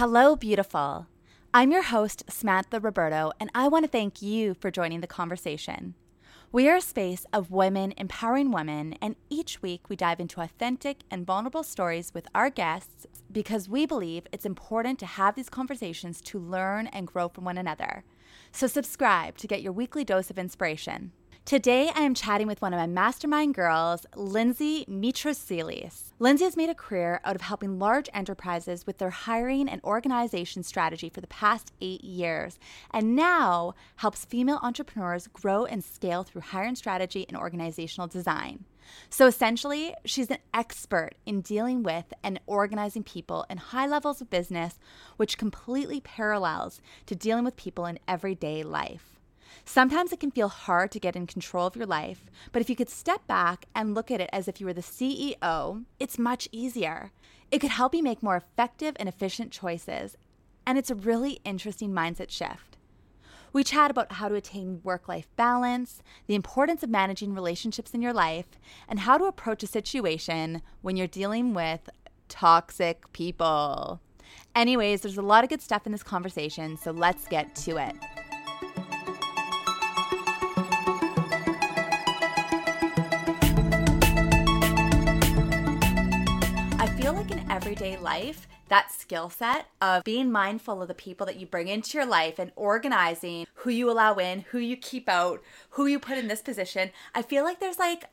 Hello, beautiful. I'm your host, Samantha Roberto, and I want to thank you for joining the conversation. We are a space of women empowering women, and each week we dive into authentic and vulnerable stories with our guests because we believe it's important to have these conversations to learn and grow from one another. So, subscribe to get your weekly dose of inspiration. Today, I am chatting with one of my mastermind girls, Lindsay Mitrosilis. Lindsay has made a career out of helping large enterprises with their hiring and organization strategy for the past eight years, and now helps female entrepreneurs grow and scale through hiring strategy and organizational design. So essentially, she's an expert in dealing with and organizing people in high levels of business, which completely parallels to dealing with people in everyday life. Sometimes it can feel hard to get in control of your life, but if you could step back and look at it as if you were the CEO, it's much easier. It could help you make more effective and efficient choices, and it's a really interesting mindset shift. We chat about how to attain work life balance, the importance of managing relationships in your life, and how to approach a situation when you're dealing with toxic people. Anyways, there's a lot of good stuff in this conversation, so let's get to it. Everyday life, that skill set of being mindful of the people that you bring into your life and organizing who you allow in, who you keep out, who you put in this position, I feel like there's like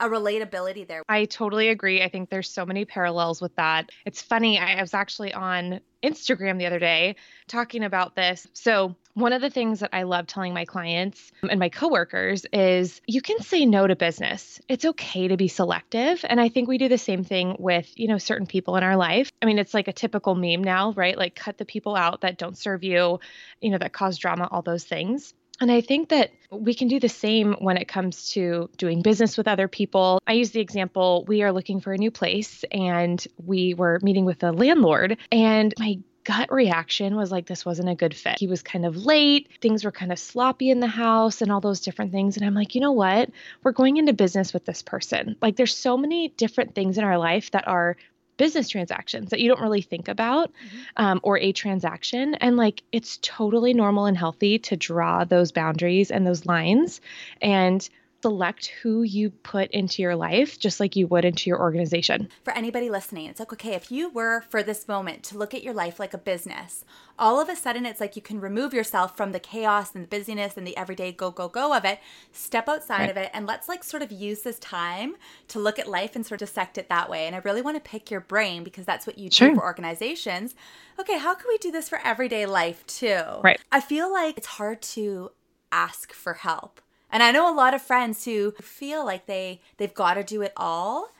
a relatability there. I totally agree. I think there's so many parallels with that. It's funny, I was actually on Instagram the other day talking about this. So, one of the things that I love telling my clients and my coworkers is you can say no to business. It's okay to be selective. And I think we do the same thing with, you know, certain people in our life. I mean, it's like a typical meme now, right? Like cut the people out that don't serve you, you know, that cause drama, all those things. And I think that we can do the same when it comes to doing business with other people. I use the example we are looking for a new place and we were meeting with the landlord, and my gut reaction was like this wasn't a good fit. He was kind of late, things were kind of sloppy in the house and all those different things and I'm like, "You know what? We're going into business with this person." Like there's so many different things in our life that are business transactions that you don't really think about mm-hmm. um, or a transaction. And like it's totally normal and healthy to draw those boundaries and those lines. And select who you put into your life just like you would into your organization. For anybody listening, it's like, okay, if you were for this moment to look at your life like a business, all of a sudden it's like you can remove yourself from the chaos and the busyness and the everyday go, go, go of it, step outside right. of it, and let's like sort of use this time to look at life and sort of dissect it that way. And I really want to pick your brain because that's what you do for organizations. Okay, how can we do this for everyday life too? Right. I feel like it's hard to ask for help and I know a lot of friends who feel like they they've got to do it all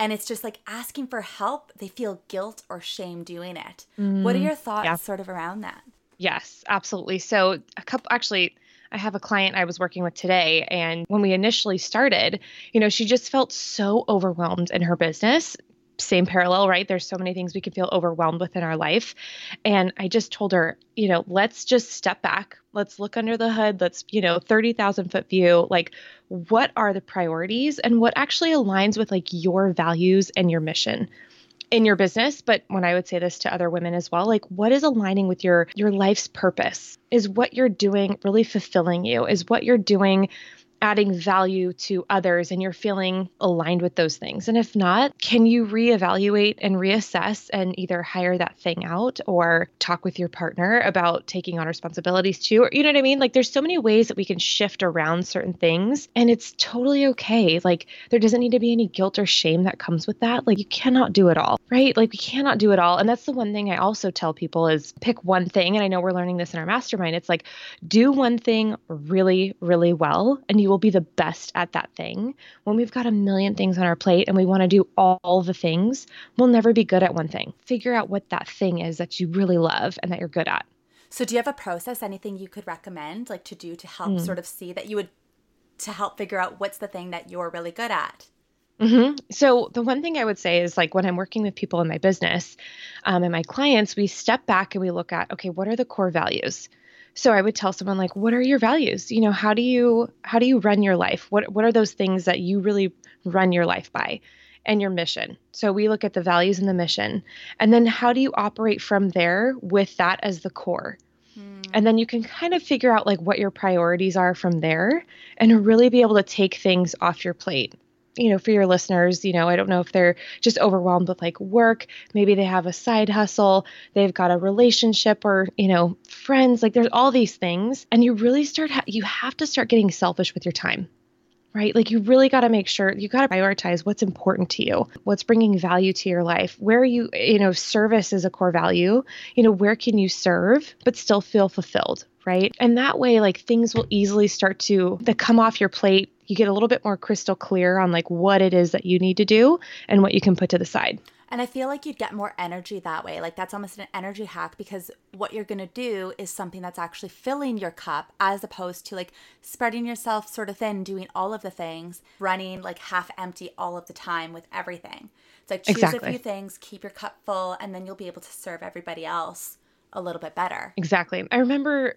and it's just like asking for help, they feel guilt or shame doing it. Mm, what are mm, your thoughts yeah. sort of around that? Yes, absolutely. So a couple actually I have a client I was working with today, and when we initially started, you know, she just felt so overwhelmed in her business same parallel, right? There's so many things we can feel overwhelmed with in our life. And I just told her, you know, let's just step back. Let's look under the hood. Let's, you know, 30,000 foot view. Like, what are the priorities and what actually aligns with like your values and your mission? in your business but when i would say this to other women as well like what is aligning with your your life's purpose is what you're doing really fulfilling you is what you're doing adding value to others and you're feeling aligned with those things. And if not, can you reevaluate and reassess and either hire that thing out or talk with your partner about taking on responsibilities too? Or, you know what I mean? Like, there's so many ways that we can shift around certain things, and it's totally okay. Like, there doesn't need to be any guilt or shame that comes with that. Like, you cannot do it all, right? Like, we cannot do it all. And that's the one thing I also tell people is pick one thing. And I know we're learning this in our mastermind. It's like, do one thing really, really well, and you will be the best at that thing. When we've got a million things on our plate and we want to do all the things, we'll never be good at one thing. Figure out what that thing is that you really love and that you're good at. So, do you have a process, anything you could recommend, like to do to help mm. sort of see that you would, to help figure out what's the thing that you're really good at? Mm-hmm. So, the one thing I would say is like when I'm working with people in my business um, and my clients, we step back and we look at, okay, what are the core values? So i would tell someone like what are your values you know how do you how do you run your life what what are those things that you really run your life by and your mission. So we look at the values and the mission. And then how do you operate from there with that as the core? Hmm. And then you can kind of figure out like what your priorities are from there and really be able to take things off your plate you know, for your listeners, you know, I don't know if they're just overwhelmed with like work, maybe they have a side hustle, they've got a relationship or, you know, friends, like there's all these things and you really start ha- you have to start getting selfish with your time right? Like you really got to make sure you got to prioritize what's important to you, what's bringing value to your life. Where you, you know, service is a core value. You know, where can you serve but still feel fulfilled, right? And that way like things will easily start to to come off your plate. You get a little bit more crystal clear on like what it is that you need to do and what you can put to the side. And I feel like you'd get more energy that way. Like that's almost an energy hack because what you're going to do is something that's actually filling your cup as opposed to like spreading yourself sort of thin, doing all of the things, running like half empty all of the time with everything. It's like choose exactly. a few things, keep your cup full, and then you'll be able to serve everybody else a little bit better. Exactly. I remember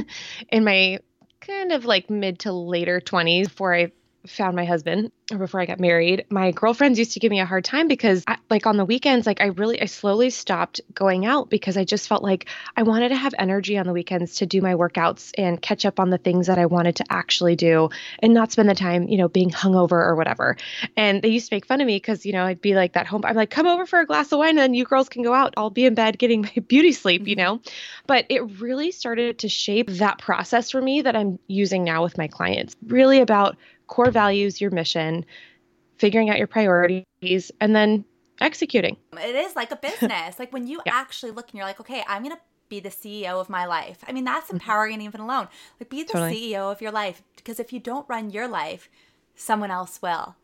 in my kind of like mid to later 20s before I found my husband or before I got married, my girlfriends used to give me a hard time because I, like on the weekends, like I really, I slowly stopped going out because I just felt like I wanted to have energy on the weekends to do my workouts and catch up on the things that I wanted to actually do and not spend the time, you know, being hungover or whatever. And they used to make fun of me because, you know, I'd be like that home. I'm like, come over for a glass of wine and then you girls can go out. I'll be in bed getting my beauty sleep, you mm-hmm. know? But it really started to shape that process for me that I'm using now with my clients. Really about core values, your mission, figuring out your priorities, and then executing. It is like a business. like when you yeah. actually look and you're like, okay, I'm going to be the CEO of my life. I mean, that's mm-hmm. empowering mm-hmm. even alone. Like be the totally. CEO of your life because if you don't run your life, someone else will.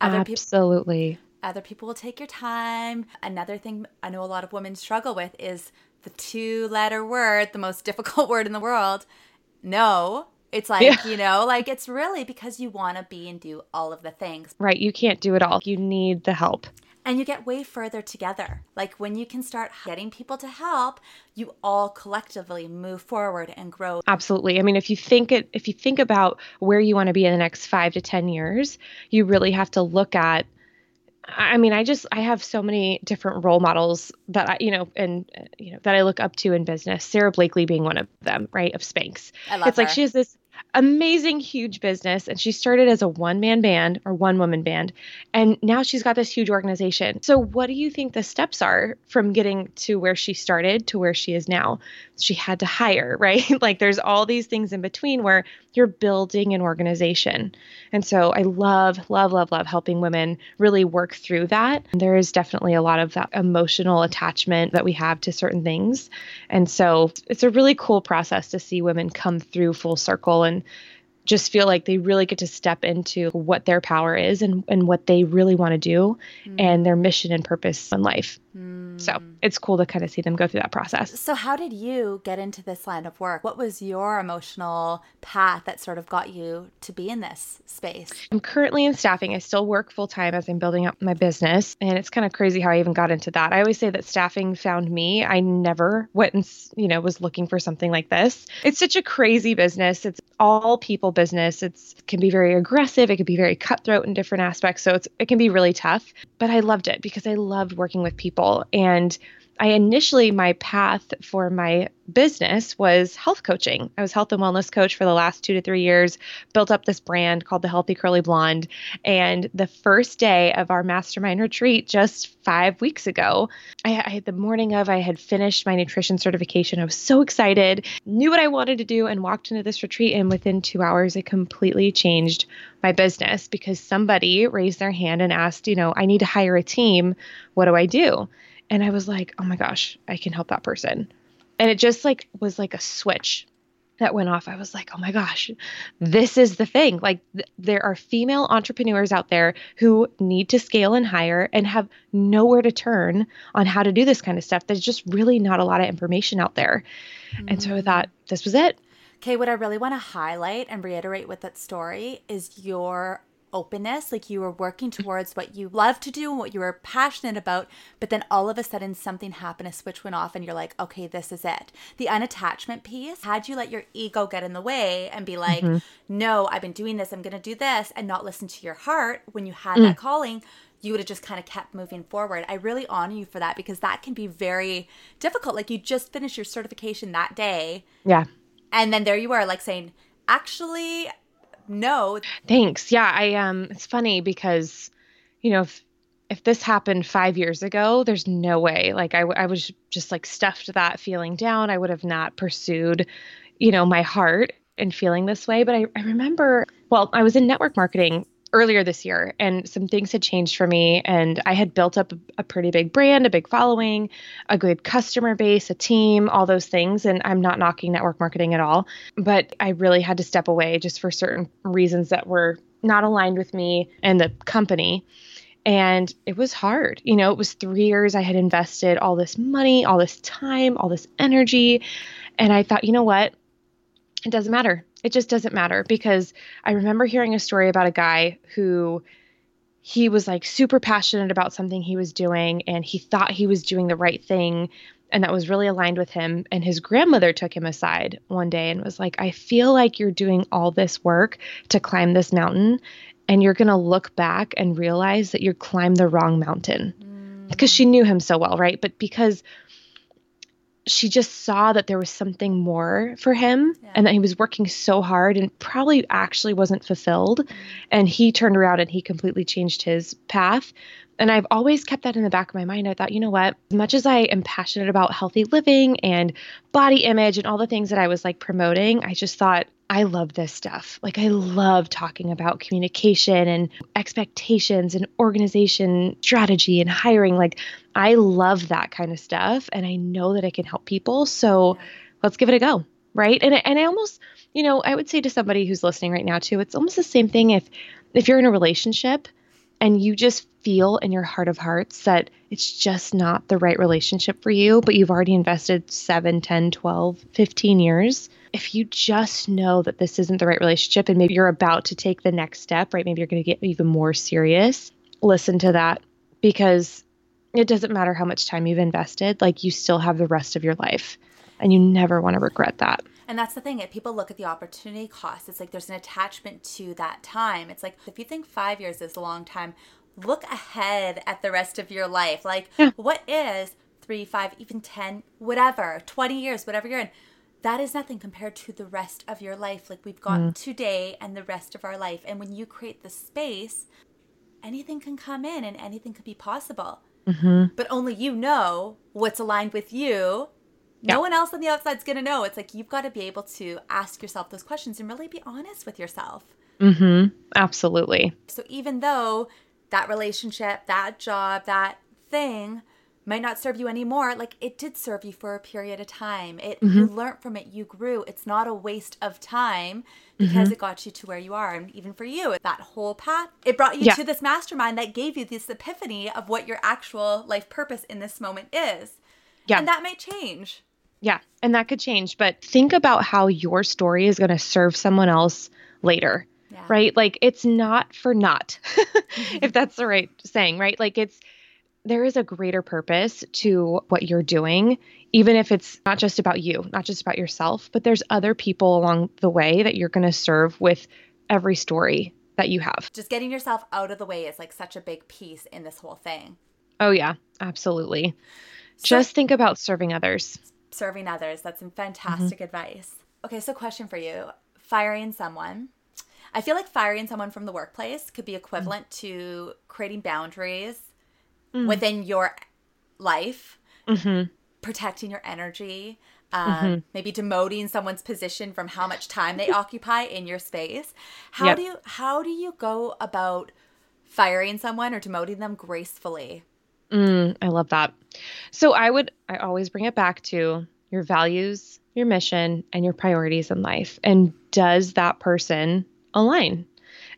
Other Absolutely. People, other people will take your time. Another thing I know a lot of women struggle with is the two letter word, the most difficult word in the world, no. It's like, yeah. you know, like it's really because you want to be and do all of the things. Right. You can't do it all. You need the help. And you get way further together. Like when you can start getting people to help, you all collectively move forward and grow. Absolutely. I mean, if you think it if you think about where you want to be in the next 5 to 10 years, you really have to look at I mean, I just I have so many different role models that I, you know, and uh, you know that I look up to in business. Sara Blakely being one of them, right? Of Spanx. I love it's her. like she has this amazing huge business. And she started as a one man band or one woman band. And now she's got this huge organization. So what do you think the steps are from getting to where she started to where she is now? She had to hire right? Like there's all these things in between where you're building an organization and so i love love love love helping women really work through that there is definitely a lot of that emotional attachment that we have to certain things and so it's a really cool process to see women come through full circle and just feel like they really get to step into what their power is and, and what they really want to do mm. and their mission and purpose in life. Mm. So it's cool to kind of see them go through that process. So, how did you get into this line of work? What was your emotional path that sort of got you to be in this space? I'm currently in staffing. I still work full time as I'm building up my business. And it's kind of crazy how I even got into that. I always say that staffing found me. I never went and, you know, was looking for something like this. It's such a crazy business. It's all people business. It's it can be very aggressive. It can be very cutthroat in different aspects. So it's it can be really tough. But I loved it because I loved working with people. And I initially, my path for my business was health coaching. I was health and wellness coach for the last two to three years, built up this brand called the Healthy Curly Blonde. And the first day of our mastermind retreat, just five weeks ago, I, I the morning of, I had finished my nutrition certification. I was so excited, knew what I wanted to do, and walked into this retreat. And within two hours, it completely changed my business because somebody raised their hand and asked, you know, I need to hire a team. What do I do? And I was like, oh my gosh, I can help that person. And it just like was like a switch that went off. I was like, oh my gosh, this is the thing. Like, th- there are female entrepreneurs out there who need to scale and hire and have nowhere to turn on how to do this kind of stuff. There's just really not a lot of information out there. Mm-hmm. And so I thought this was it. Okay, what I really want to highlight and reiterate with that story is your openness, like you were working towards what you love to do and what you were passionate about, but then all of a sudden something happened, a switch went off, and you're like, okay, this is it. The unattachment piece, had you let your ego get in the way and be like, mm-hmm. no, I've been doing this, I'm going to do this, and not listen to your heart when you had mm. that calling, you would have just kind of kept moving forward. I really honor you for that because that can be very difficult. Like you just finished your certification that day. Yeah. And then there you are like saying, actually, no. Thanks. Yeah. I, um, it's funny because, you know, if, if this happened five years ago, there's no way. Like I, I was just like stuffed that feeling down. I would have not pursued, you know, my heart and feeling this way. But I, I remember, well, I was in network marketing earlier this year and some things had changed for me and i had built up a, pretty big brand a big following a good customer base a team all those things and i'm not knocking network marketing at all but i really had to step away just for certain reasons that were not aligned with me and the company. And it was hard. You know it was 3 years i had invested all this money all this time all this energy and i thought you know what it doesn't matter. It just doesn't matter because I remember hearing a story about a guy who he was like super passionate about something he was doing and he thought he was doing the right thing and that was really aligned with him. And his grandmother took him aside one day and was like I feel like you're doing all this work to climb this mountain and you're going to look back and realize that you climbed the wrong mountain. Mm. because she knew him so well right? But because she just saw that there was something more for him yeah. and that he was working so hard and probably actually wasn't fulfilled. Mm-hmm. And he turned around and he completely changed his path. And I've always kept that in the back of my mind. I thought, you know what? As much as I am passionate about healthy living and body image and all the things that I was like promoting, I just thought, I love this stuff. Like, I love talking about communication and expectations and organization strategy and hiring. Like, I love that kind of stuff. And I know that I can help people. So let's give it a go. Right. And, and I almost, you know, I would say to somebody who's listening right now, too, it's almost the same thing if, if you're in a relationship and you just feel in your heart of hearts that it's just not the right relationship for you, but you've already invested 7, 10, 12, 15 years if you just know that this isn't the right relationship and maybe you're about to take the next step, right? Maybe you're going to get even more serious, listen to that because it doesn't matter how much time you've invested, like you still have the rest of your life and you never want to regret that. And that's the thing. If people look at the opportunity cost, it's like there's an attachment to that time. It's like if you think five years is a long time, look ahead at the rest of your life. Like, yeah. what is three, five, even 10, whatever, 20 years, whatever you're in? that is nothing compared to the rest of your life. Like we've got mm. today and the rest of our life. And when you create the space, anything can come in and anything could be possible. Mm-hmm. But only you know what's aligned with you. Yeah. No one else on the outside is going to know. It's like you've got to be able to ask yourself those questions and really be honest with yourself. Mm-hmm. Absolutely. So even though that relationship, that job, that thing might not serve you anymore. Like it did serve you for a period of time. It mm-hmm. you learned from it. You grew. It's not a waste of time because mm-hmm. it got you to where you are. And even for you that whole path it brought you yeah. to this mastermind that gave you this epiphany of what your actual life purpose in this moment is. Yeah. And that may change. Yeah. And that could change. But think about how your story is going to serve someone else later yeah. right like it's not for not mm-hmm. if that's the right saying right like it's there is a greater purpose to what you're doing, even if it's not just about you, not just about yourself, but there's other people along the way that you're going to serve with every story that you have. Just getting yourself out of the way is like such a big piece in this whole thing. Oh, yeah, absolutely. So, just think about serving others. Serving others. That's some fantastic mm-hmm. advice. Okay, so question for you firing someone. I feel like firing someone from the workplace could be equivalent mm-hmm. to creating boundaries mm. within your life, mm-hmm. protecting your energy, um, mm-hmm. maybe demoting someone's position from how much time they occupy in your space. How yep. do you how do you go about firing someone or demoting them gracefully? Mm, I love that. So I would I always bring it back to your values, your mission, and your priorities in life. And does that person align?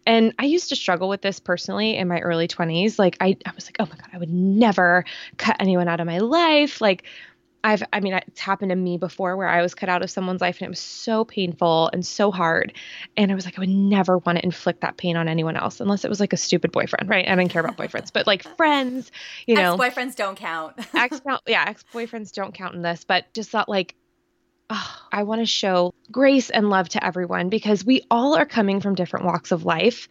And I used to struggle with this personally in my early 20s. Like I, I was like, oh my God, I would never cut anyone out of my life. Like I've, I mean, it's happened to me before where I was cut out of someone's life and it was so painful and so hard. And I was like, I would never want to inflict that pain on anyone else unless it was like a stupid boyfriend, right? I didn't care about boyfriends, but like friends, you know. Ex boyfriends don't count. ex, yeah, ex boyfriends don't count in this, but just thought like, oh, I want to show grace and love to everyone because we all are coming from different walks of life.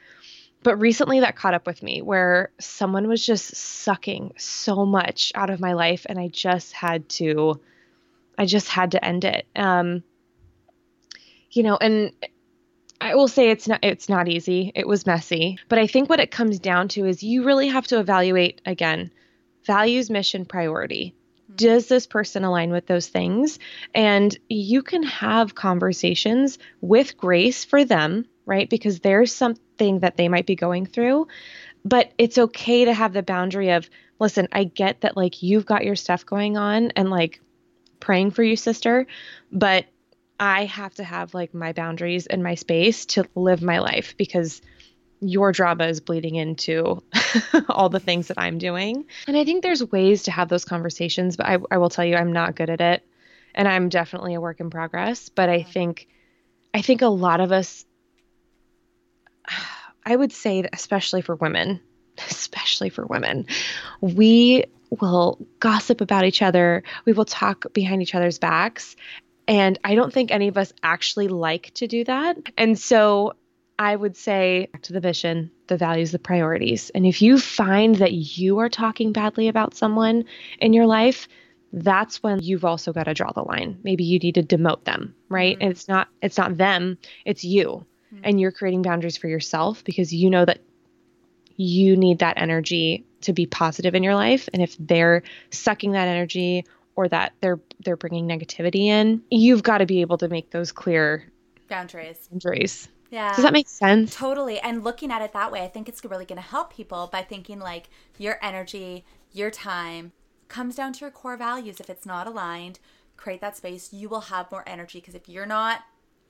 But recently that caught up with me where someone was just sucking so much out of my life and I just had to I just had to end it. Um you know, and I will say it's not it's not easy. It was messy, but I think what it comes down to is you really have to evaluate again values, mission, priority. Does this person align with those things? And you can have conversations with grace for them, right? Because there's something that they might be going through, but it's okay to have the boundary of, listen, I get that like you've got your stuff going on and like praying for you, sister, but I have to have like my boundaries and my space to live my life because your drama is bleeding into all the things that I'm doing. And I think there's ways to have those conversations, but I, I will tell you, I'm not good at it. And I'm definitely a work in progress. But I mm-hmm. think, I think a lot of us, I would say, that especially for women, especially for women, we will gossip about each other. We will talk behind each other's backs. And I don't think any of us actually like to do that. And so I would say back to the vision, the values, the priorities. And if you find that you are talking badly about someone in your life, that's when you've also got to draw the line. Maybe you need to demote them, right? Mm-hmm. And it's not it's not them, it's you. Mm-hmm. And you're creating boundaries for yourself because you know that you need that energy to be positive in your life and if they're sucking that energy or that they're they're bringing negativity in, you've got to be able to make those clear boundaries. Boundaries. Yeah. Does that make sense? Totally. And looking at it that way, I think it's really going to help people by thinking like your energy, your time comes down to your core values. If it's not aligned, create that space. You will have more energy because if you're not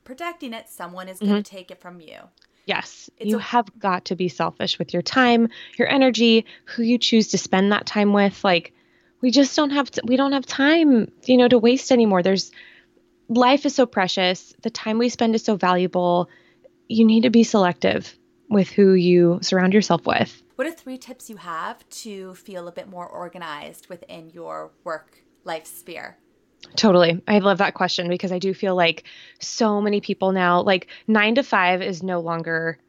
protecting it, someone is going to mm-hmm. take it from you. Yes. It's you a- have got to be selfish with your time, your energy, who you choose to spend that time with. Like we just don't have to, we don't have time, you know, to waste anymore. There's life is so precious. The time we spend is so valuable. You need to be selective with who you surround yourself with. What are three tips you have to feel a bit more organized within your work life sphere? Totally. I love that question because I do feel like so many people now, like nine to five is no longer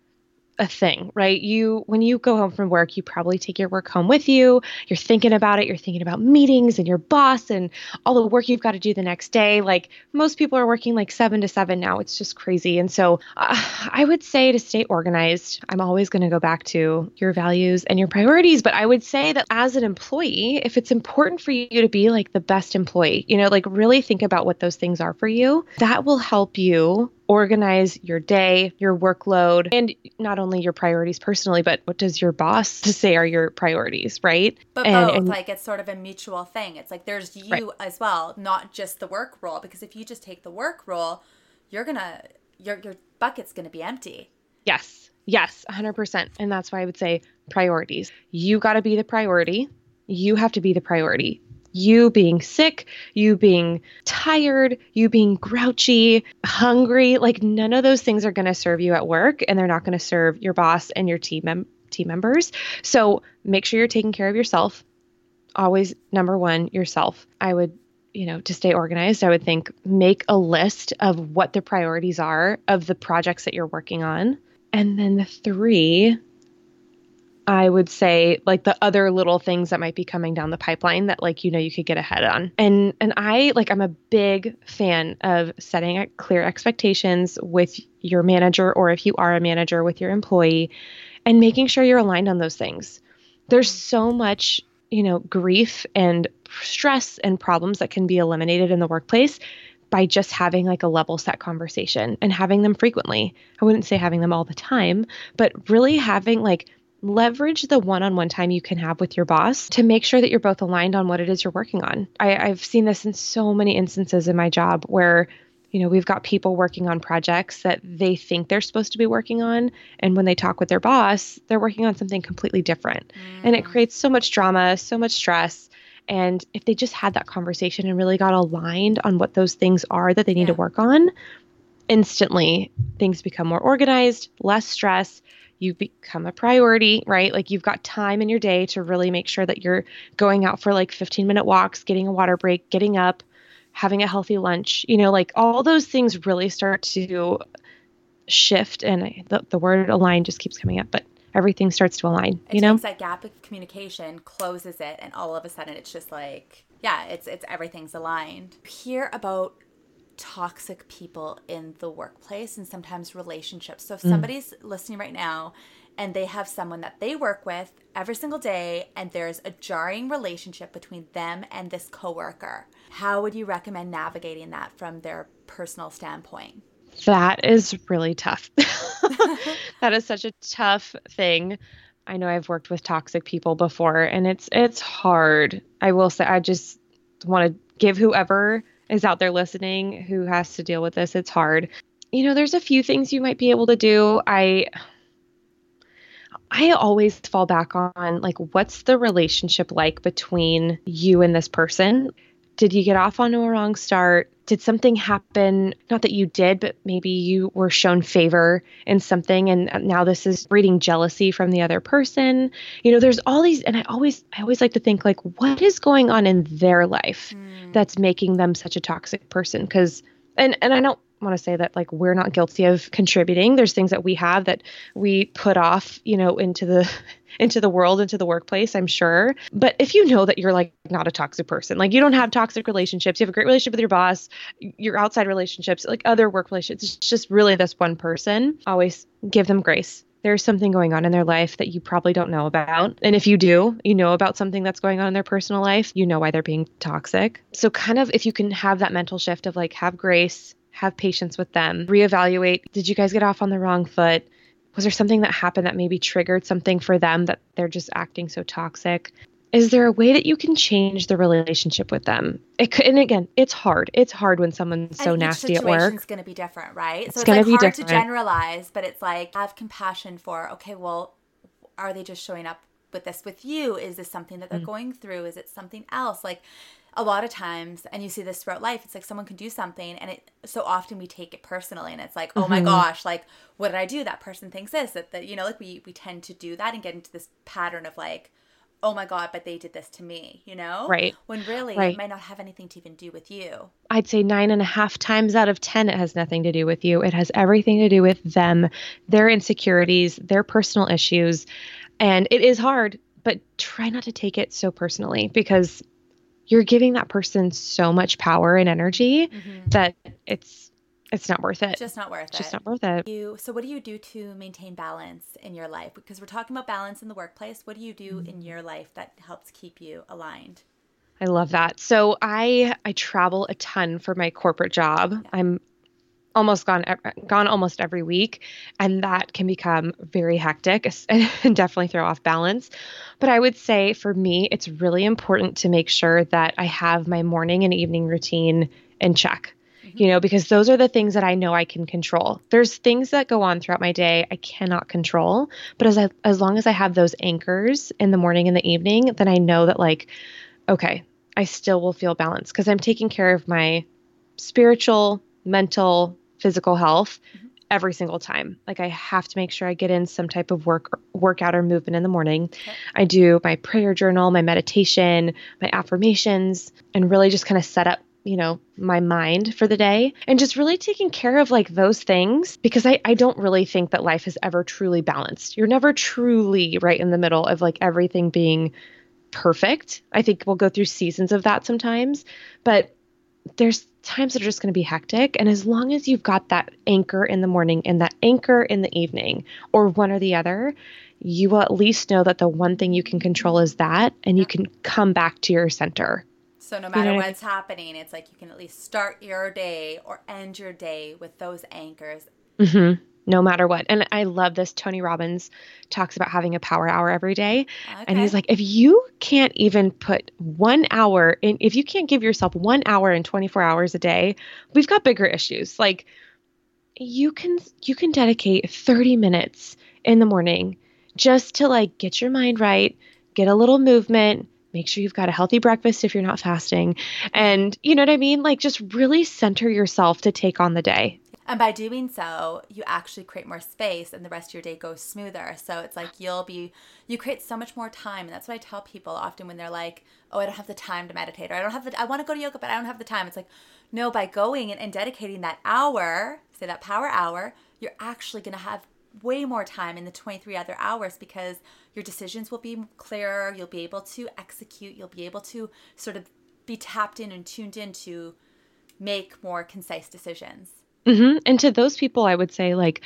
a thing, right? You when you go home from work, you probably take your work home with you. You're thinking about it, you're thinking about meetings and your boss and all the work you've got to do the next day. Like most people are working like 7 to 7 now. It's just crazy. And so uh, I would say to stay organized. I'm always going to go back to your values and your priorities, but I would say that as an employee, if it's important for you to be like the best employee, you know, like really think about what those things are for you, that will help you organize your day, your workload, and not only your priorities personally, but what does your boss say are your priorities, right? But and, both, and, like it's sort of a mutual thing. It's like there's you right. as well, not just the work role. Because if you just take the work role, you're gonna your your bucket's gonna be empty. Yes, yes, 100%. And that's why I would say priorities. You got to be the priority. You have to be the priority you being sick, you being tired, you being grouchy, hungry, like none of those things are going to serve you at work and they're not going to serve your boss and your team mem- team members. So, make sure you're taking care of yourself. Always number 1, yourself. I would you know, to stay organized, I would think make a list of what the priorities are of the projects that you're working on. And then the three, I would say like the other little things that might be coming down the pipeline that like you know you could get ahead on. And and I like I'm a big fan of setting clear expectations with your manager or if you are a manager with your employee and making sure you're aligned on those things. There's so much, you know, grief and stress and problems that can be eliminated in the workplace by just having like a level set conversation and having them frequently. I wouldn't say having them all the time, but really having like leverage the one-on-one time you can have with your boss to make sure that you're both aligned on what it is you're working on. I, I've seen this in so many instances in my job where you know, we've got people working on projects that they think they're supposed to be working on. And when they talk with their boss, they're working on something completely different. Mm. And it mm. creates so much drama, so much stress. And if they just had that conversation and really got aligned on what those things are that they need yeah. to work on, instantly things become more organized, less stress, you become a priority, right? Like you've got time in your day to really make sure that you're going out for like 15 minute walks, getting a water break, getting up, having a healthy lunch. You know, like all those things really start to shift. And I, the, the word align just keeps coming up, but everything starts to align. It you know, that gap of communication, closes it, and all of a sudden it's just like, yeah, it's it's everything's aligned. Hear about toxic people in the workplace and sometimes relationships. So if mm. somebody's listening right now and they have someone that they work with every single day and there's a jarring relationship between them and this coworker, how would you recommend navigating that from their personal standpoint? That is really tough. that is such a tough thing. I know I've worked with toxic people before and it's it's hard. I will say I just want to give whoever is out there listening who has to deal with this, it's hard. You know, there's a few things you might be able to do. I I always fall back on like what's the relationship like between you and this person? Did you get off on a wrong start? Did something happen? Not that you did, but maybe you were shown favor in something and now this is breeding jealousy from the other person. You know, there's all these and I always I always like to think like what is going on in their life mm. that's making them such a toxic person because and and I don't want to say that like we're not guilty of contributing there's things that we have that we put off you know into the into the world into the workplace i'm sure but if you know that you're like not a toxic person like you don't have toxic relationships you have a great relationship with your boss your outside relationships like other work relationships it's just really this one person always give them grace there's something going on in their life that you probably don't know about. And if you do, you know about something that's going on in their personal life, you know why they're being toxic. So, kind of, if you can have that mental shift of like, have grace, have patience with them, reevaluate did you guys get off on the wrong foot? Was there something that happened that maybe triggered something for them that they're just acting so toxic? Is there a way that you can change the relationship with them? It could, and again, it's hard. It's hard when someone's so nasty at work. It's going to be different, right? It's so it's like hard different. to generalize, but it's like have compassion for. Okay, well, are they just showing up with this with you? Is this something that they're mm. going through? Is it something else? Like a lot of times and you see this throughout life it's like someone can do something and it so often we take it personally and it's like oh mm-hmm. my gosh like what did i do? That person thinks this that, that you know like we we tend to do that and get into this pattern of like oh my god but they did this to me you know? Right. When really right. it might not have anything to even do with you. I'd say nine and a half times out of ten it has nothing to do with you. It has everything to do with them their insecurities their personal issues and it is hard but try not to take it so personally because you're giving that person so much power and energy mm-hmm. that it's it's not worth it. Just not worth it. Just not worth it. You so what do you do to maintain balance in your life? Because we're talking about balance in the workplace. What do you do mm-hmm. in your life that helps keep you aligned? I love that. So I I travel a ton for my corporate job. Yeah. I'm almost gone gone almost every week and that can become very hectic and definitely throw off balance but i would say for me it's really important to make sure that i have my morning and evening routine in check mm-hmm. you know because those are the things that i know i can control there's things that go on throughout my day i cannot control but as I, as long as i have those anchors in the morning and the evening then i know that like okay i still will feel balanced because i'm taking care of my spiritual mental physical health mm-hmm. every single time. Like I have to make sure I get in some type of work workout or movement in the morning. Okay. I do my prayer journal, my meditation, my affirmations and really just kind of set up you know my mind for the day and just really taking care of like those things because I, I don't really think that life is ever truly balanced you're never truly right in the middle of like everything being perfect i think we'll go through seasons of that sometimes but there's times that are just going to be hectic. And as long as you've got that anchor in the morning and that anchor in the evening, or one or the other, you will at least know that the one thing you can control is that, and you can come back to your center. So no matter you know what's happening, it's like you can at least start your day or end your day with those anchors. Mm-hmm no matter what. And I love this. Tony Robbins talks about having a power hour every day. Okay. And he's like, if you can't even put one hour in, if you can't give yourself one hour in 24 hours a day, we've got bigger issues. Like you can, you can dedicate 30 minutes in the morning just to like get your mind right, get a little movement, make sure you've got a healthy breakfast if you're not fasting. And you know what I mean? Like just really center yourself to take on the day. And by doing so, you actually create more space and the rest of your day goes smoother. So it's like you'll be, you create so much more time. And that's what I tell people often when they're like, oh, I don't have the time to meditate or I don't have the, I want to go to yoga, but I don't have the time. It's like, no, by going and, and dedicating that hour, say that power hour, you're actually going to have way more time in the 23 other hours because your decisions will be clearer. You'll be able to execute. You'll be able to sort of be tapped in and tuned in to make more concise decisions. Mm-hmm. And to those people, I would say, like,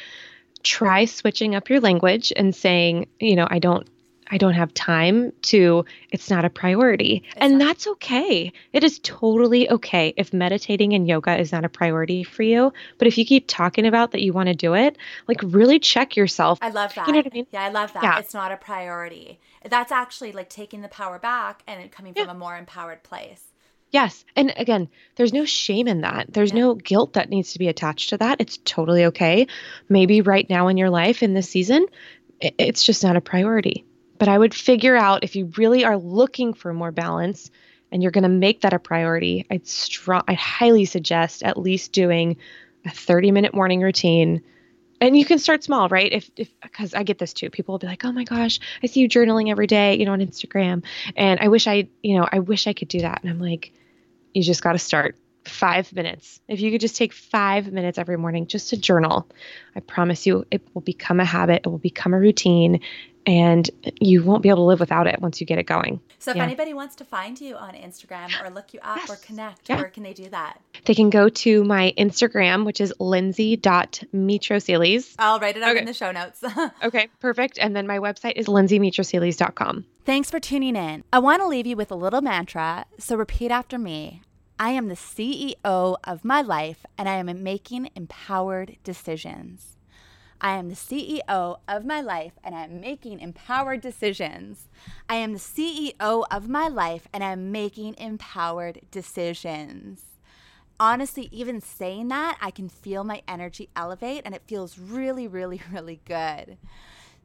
try switching up your language and saying, you know, I don't I don't have time to it's not a priority. It's and that's okay. It is totally okay if meditating and yoga is not a priority for you. But if you keep talking about that you want to do it, like really check yourself. I love that. You know what I mean? Yeah, I love that. Yeah. It's not a priority. That's actually like taking the power back and it coming from yeah. a more empowered place. Yes. And again, there's no shame in that. There's no guilt that needs to be attached to that. It's totally okay. Maybe right now in your life in this season, it's just not a priority. But I would figure out if you really are looking for more balance and you're going to make that a priority, I'd strong I highly suggest at least doing a 30 minute morning routine. And you can start small, right? If if because I get this too. People will be like, "Oh my gosh, I see you journaling every day, you know, on Instagram." And I wish I, you know, I wish I could do that. And I'm like, you just got to start five minutes. If you could just take five minutes every morning just to journal, I promise you it will become a habit, it will become a routine, and you won't be able to live without it once you get it going. So, if yeah. anybody wants to find you on Instagram or look you up yes. or connect, yeah. where can they do that? They can go to my Instagram, which is lindsay.mitrosilis. I'll write it up okay. in the show notes. okay, perfect. And then my website is lindsaymitrosilis.com. Thanks for tuning in. I want to leave you with a little mantra, so repeat after me. I am the CEO of my life and I am making empowered decisions. I am the CEO of my life and I am making empowered decisions. I am the CEO of my life and I am making empowered decisions. Honestly, even saying that, I can feel my energy elevate and it feels really, really, really good.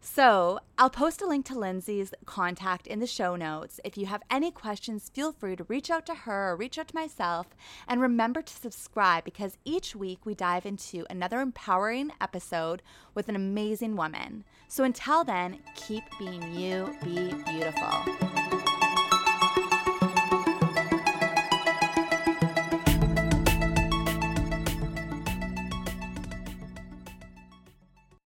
So I'll post a link to Lindsay's contact in the show notes. If you have any questions, feel free to reach out to her or reach out to myself. And remember to subscribe because each week we dive into another empowering episode with an amazing woman. So until then, keep being you, be beautiful.